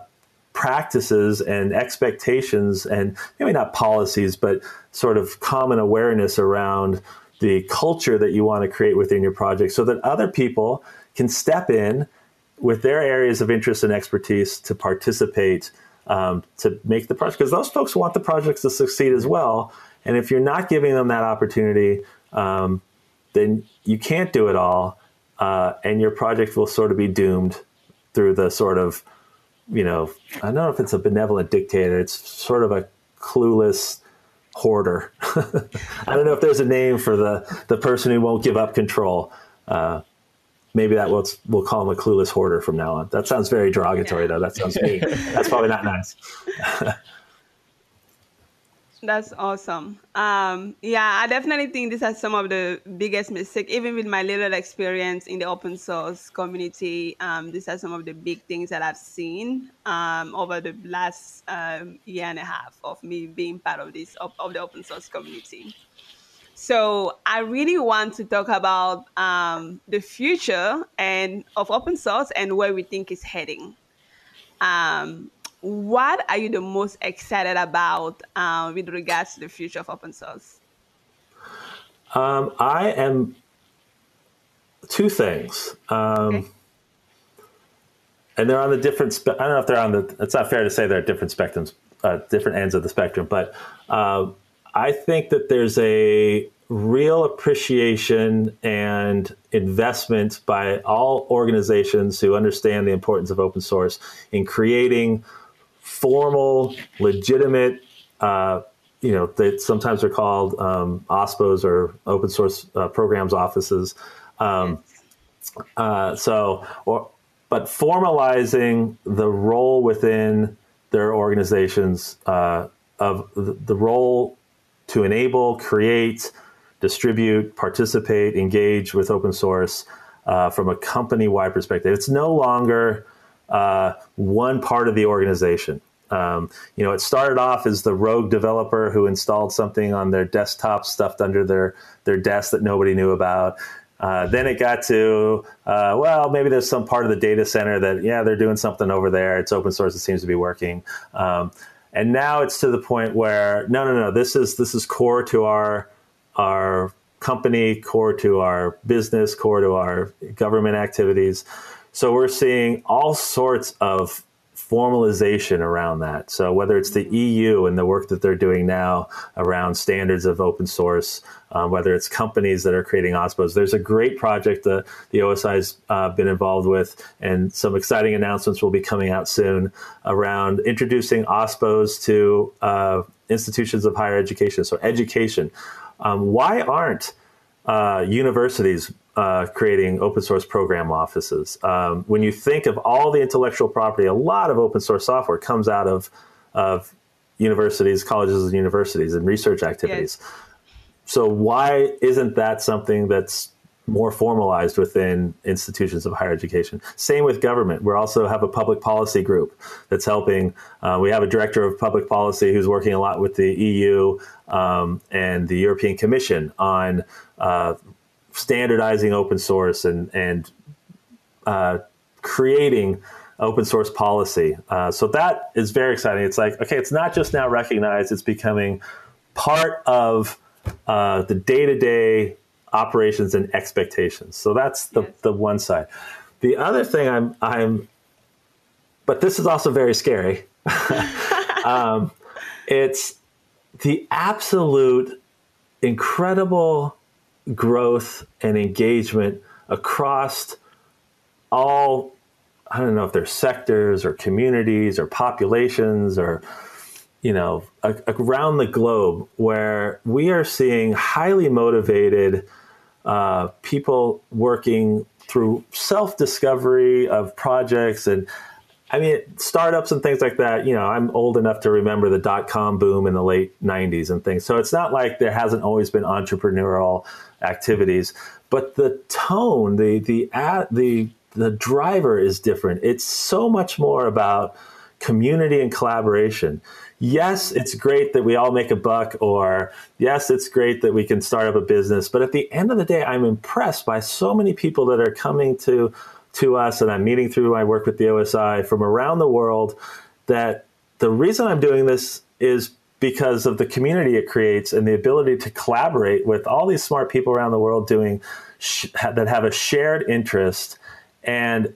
practices and expectations and maybe not policies, but sort of common awareness around the culture that you want to create within your project so that other people can step in with their areas of interest and expertise to participate um, to make the project because those folks want the projects to succeed as well. And if you're not giving them that opportunity um, then you can't do it all uh, and your project will sort of be doomed through the sort of you know i don't know if it's a benevolent dictator it's sort of a clueless hoarder. *laughs* I don't know if there's a name for the, the person who won't give up control. Uh, maybe that we'll, we'll call him a clueless hoarder from now on. That sounds very derogatory, yeah. though. That sounds mean. That's probably not nice. *laughs* That's awesome. Um, yeah, I definitely think these are some of the biggest mistakes. Even with my little experience in the open source community, um, these are some of the big things that I've seen um, over the last um, year and a half of me being part of this of, of, the open source community. So I really want to talk about um, the future and of open source and where we think it's heading. Um, what are you the most excited about uh, with regards to the future of open source? Um, I am two things. Um, okay. And they're on the different. Spe- I don't know if they're on the. It's not fair to say they're at different spectrums, uh, different ends of the spectrum. But uh, I think that there's a real appreciation and investment by all organizations who understand the importance of open source in creating formal, legitimate, uh, you know, they sometimes are called um, OSPOs or open source uh, programs offices. Um, uh, so, or, but formalizing the role within their organizations uh, of the, the, role to enable, create, distribute, participate, engage with open source uh, from a company wide perspective. It's no longer uh, one part of the organization. Um, you know, it started off as the rogue developer who installed something on their desktop stuffed under their their desk that nobody knew about. Uh, then it got to, uh, well, maybe there's some part of the data center that, yeah, they're doing something over there. It's open source. It seems to be working. Um, and now it's to the point where, no, no, no, this is this is core to our our company, core to our business, core to our government activities. So we're seeing all sorts of formalization around that. So whether it's the EU and the work that they're doing now around standards of open source, um, whether it's companies that are creating OSPOs, there's a great project that the OSI's uh, been involved with, and some exciting announcements will be coming out soon around introducing OSPOs to uh, institutions of higher education. So education. Um, why aren't uh, universities uh, creating open source program offices. Um, when you think of all the intellectual property, a lot of open source software comes out of, of universities, colleges, and universities, and research activities. Yes. So, why isn't that something that's more formalized within institutions of higher education. Same with government. We also have a public policy group that's helping. Uh, we have a director of public policy who's working a lot with the EU um, and the European Commission on uh, standardizing open source and and uh, creating open source policy. Uh, so that is very exciting. It's like okay, it's not just now recognized; it's becoming part of uh, the day to day operations and expectations. So that's the yes. the one side. The other thing I'm I'm, but this is also very scary. *laughs* um, it's the absolute incredible growth and engagement across all I don't know if they're sectors or communities or populations or you know a, around the globe where we are seeing highly motivated uh, people working through self discovery of projects and I mean, startups and things like that, you know, I'm old enough to remember the dot com boom in the late 90s and things. So it's not like there hasn't always been entrepreneurial activities, but the tone, the, the, at the, the driver is different. It's so much more about community and collaboration. Yes, it's great that we all make a buck, or yes, it's great that we can start up a business. But at the end of the day, I'm impressed by so many people that are coming to to us, and I'm meeting through my work with the OSI from around the world. That the reason I'm doing this is because of the community it creates and the ability to collaborate with all these smart people around the world doing sh- that have a shared interest, and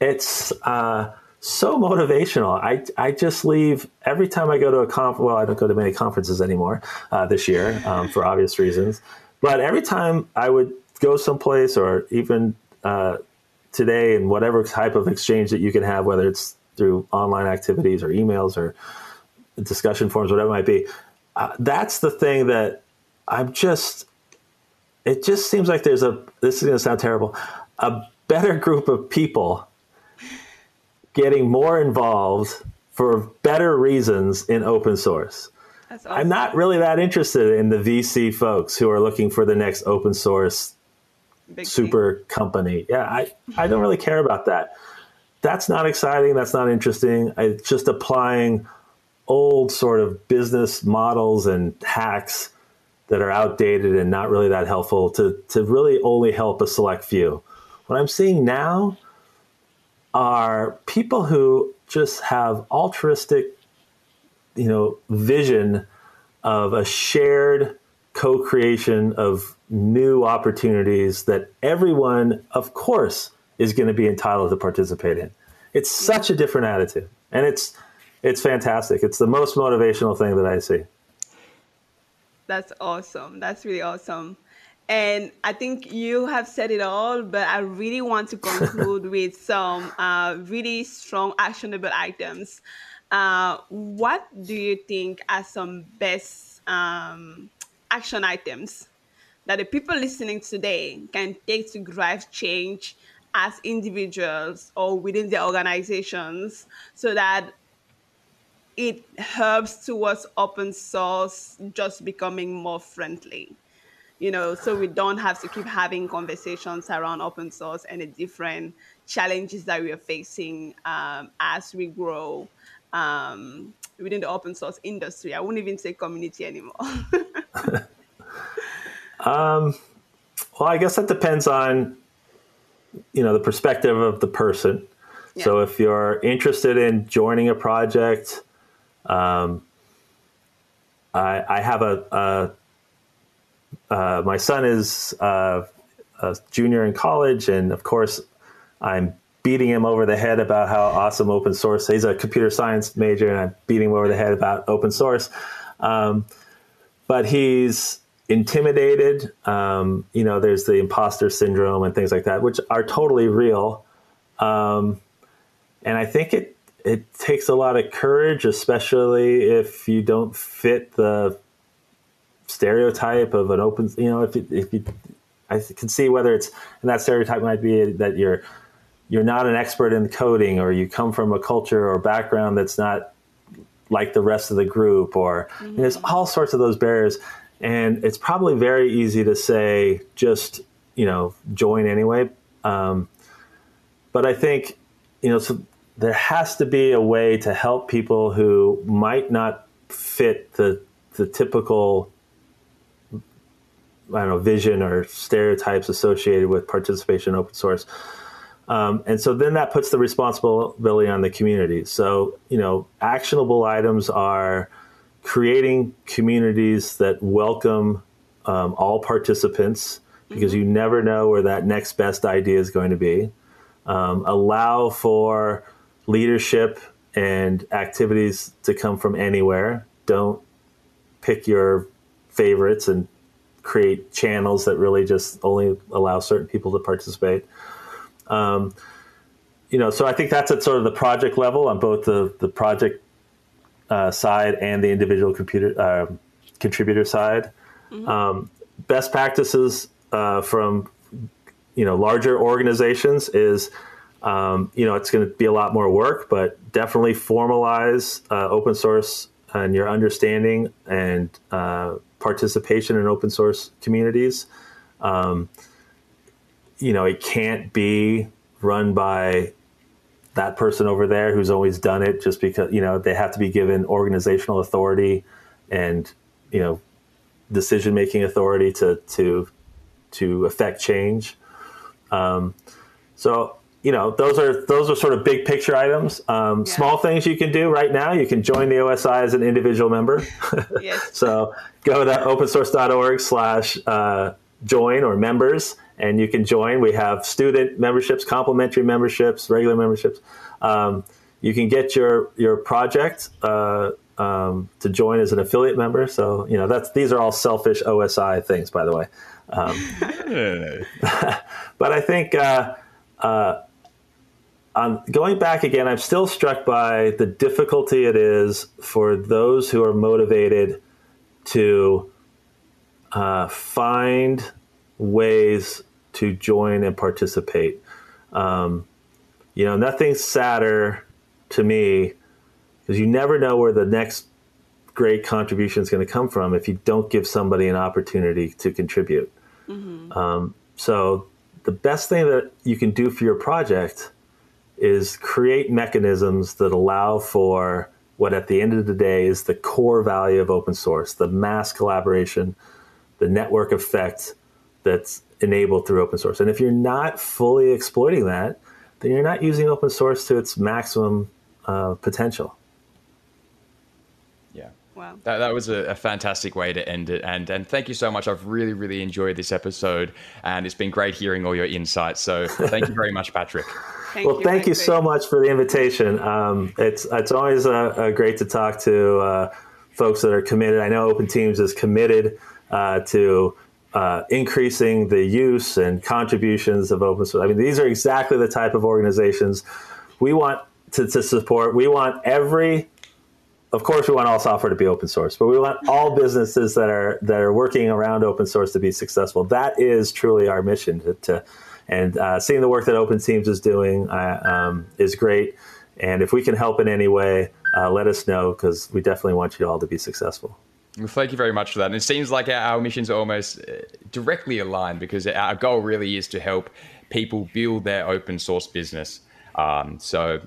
it's. Uh, so motivational. I, I just leave every time I go to a conference. Well, I don't go to many conferences anymore uh, this year um, for obvious reasons. But every time I would go someplace or even uh, today in whatever type of exchange that you can have, whether it's through online activities or emails or discussion forums, whatever it might be. Uh, that's the thing that I'm just. It just seems like there's a. This is going to sound terrible. A better group of people getting more involved for better reasons in open source. Awesome. I'm not really that interested in the VC folks who are looking for the next open source Big super thing. company. Yeah, I, I don't really care about that. That's not exciting. That's not interesting. It's just applying old sort of business models and hacks that are outdated and not really that helpful to, to really only help a select few. What I'm seeing now are people who just have altruistic, you know, vision of a shared co-creation of new opportunities that everyone, of course, is going to be entitled to participate in. It's such a different attitude, and it's it's fantastic. It's the most motivational thing that I see. That's awesome. That's really awesome. And I think you have said it all, but I really want to conclude *laughs* with some uh, really strong actionable items. Uh, what do you think are some best um, action items that the people listening today can take to drive change as individuals or within their organizations so that it helps towards open source just becoming more friendly? you know, so we don't have to keep having conversations around open source and the different challenges that we are facing um, as we grow um, within the open source industry. I wouldn't even say community anymore. *laughs* um, well, I guess that depends on, you know, the perspective of the person. Yeah. So if you're interested in joining a project, um, I, I, have a, a uh, my son is uh, a junior in college, and of course, I'm beating him over the head about how awesome open source. He's a computer science major, and I'm beating him over the head about open source. Um, but he's intimidated. Um, you know, there's the imposter syndrome and things like that, which are totally real. Um, and I think it it takes a lot of courage, especially if you don't fit the stereotype of an open, you know, if, if you, I can see whether it's, and that stereotype might be that you're, you're not an expert in coding or you come from a culture or background that's not like the rest of the group or mm-hmm. there's all sorts of those barriers. And it's probably very easy to say, just, you know, join anyway. Um, but I think, you know, so there has to be a way to help people who might not fit the, the typical I don't know, vision or stereotypes associated with participation in open source. Um, and so then that puts the responsibility on the community. So, you know, actionable items are creating communities that welcome um, all participants because mm-hmm. you never know where that next best idea is going to be. Um, allow for leadership and activities to come from anywhere. Don't pick your favorites and create channels that really just only allow certain people to participate. Um, you know, so I think that's at sort of the project level on both the the project uh, side and the individual computer uh, contributor side. Mm-hmm. Um, best practices uh, from you know larger organizations is um, you know it's going to be a lot more work, but definitely formalize uh, open source and your understanding and uh, participation in open source communities. Um, you know, it can't be run by that person over there who's always done it just because you know they have to be given organizational authority and you know decision making authority to to to affect change um, so you know those are those are sort of big picture items. Um, yeah. small things you can do right now you can join the osi as an individual member. *laughs* Yes. so go to opensource.org slash uh, join or members and you can join. We have student memberships complimentary memberships regular memberships. Um, you can get your your project uh, um, to join as an affiliate member. So you know that's these are all selfish osi things by the way. Um, *laughs* *laughs* but i think uh, uh, um, going back again, I'm still struck by the difficulty it is for those who are motivated to uh, find ways to join and participate. Um, you know, nothing's sadder to me because you never know where the next great contribution is going to come from if you don't give somebody an opportunity to contribute. Mm-hmm. Um, so, the best thing that you can do for your project is create mechanisms that allow for what at the end of the day is the core value of open source the mass collaboration the network effect that's enabled through open source. And if you're not fully exploiting that then you're not using open source to its maximum uh, potential Wow. That, that was a, a, fantastic way to end it. And, and thank you so much. I've really, really enjoyed this episode. And it's been great hearing all your insights. So thank you very much, Patrick. *laughs* thank well, you, thank you so much for the invitation. Um, it's, it's always uh, great to talk to uh, folks that are committed. I know OpenTeams is committed uh, to uh, increasing the use and contributions of open source. I mean, these are exactly the type of organizations we want to, to support. We want every of course, we want all software to be open source, but we want all businesses that are that are working around open source to be successful. That is truly our mission. To, to and uh, seeing the work that OpenTeams is doing uh, um, is great. And if we can help in any way, uh, let us know because we definitely want you all to be successful. Well, thank you very much for that. And it seems like our, our missions are almost uh, directly aligned because our goal really is to help people build their open source business. Um, so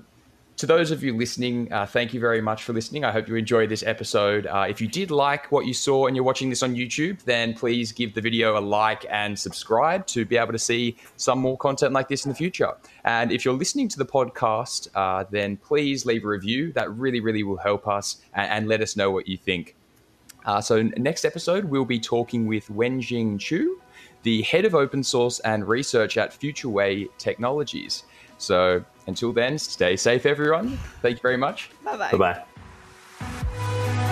to those of you listening, uh, thank you very much for listening. I hope you enjoyed this episode. Uh, if you did like what you saw and you're watching this on YouTube, then please give the video a like and subscribe to be able to see some more content like this in the future. And if you're listening to the podcast, uh, then please leave a review. That really, really will help us and, and let us know what you think. Uh, so, next episode, we'll be talking with Wenjing Chu, the head of open source and research at Futurewei Technologies. So, until then, stay safe, everyone. Thank you very much. Bye bye. Bye bye.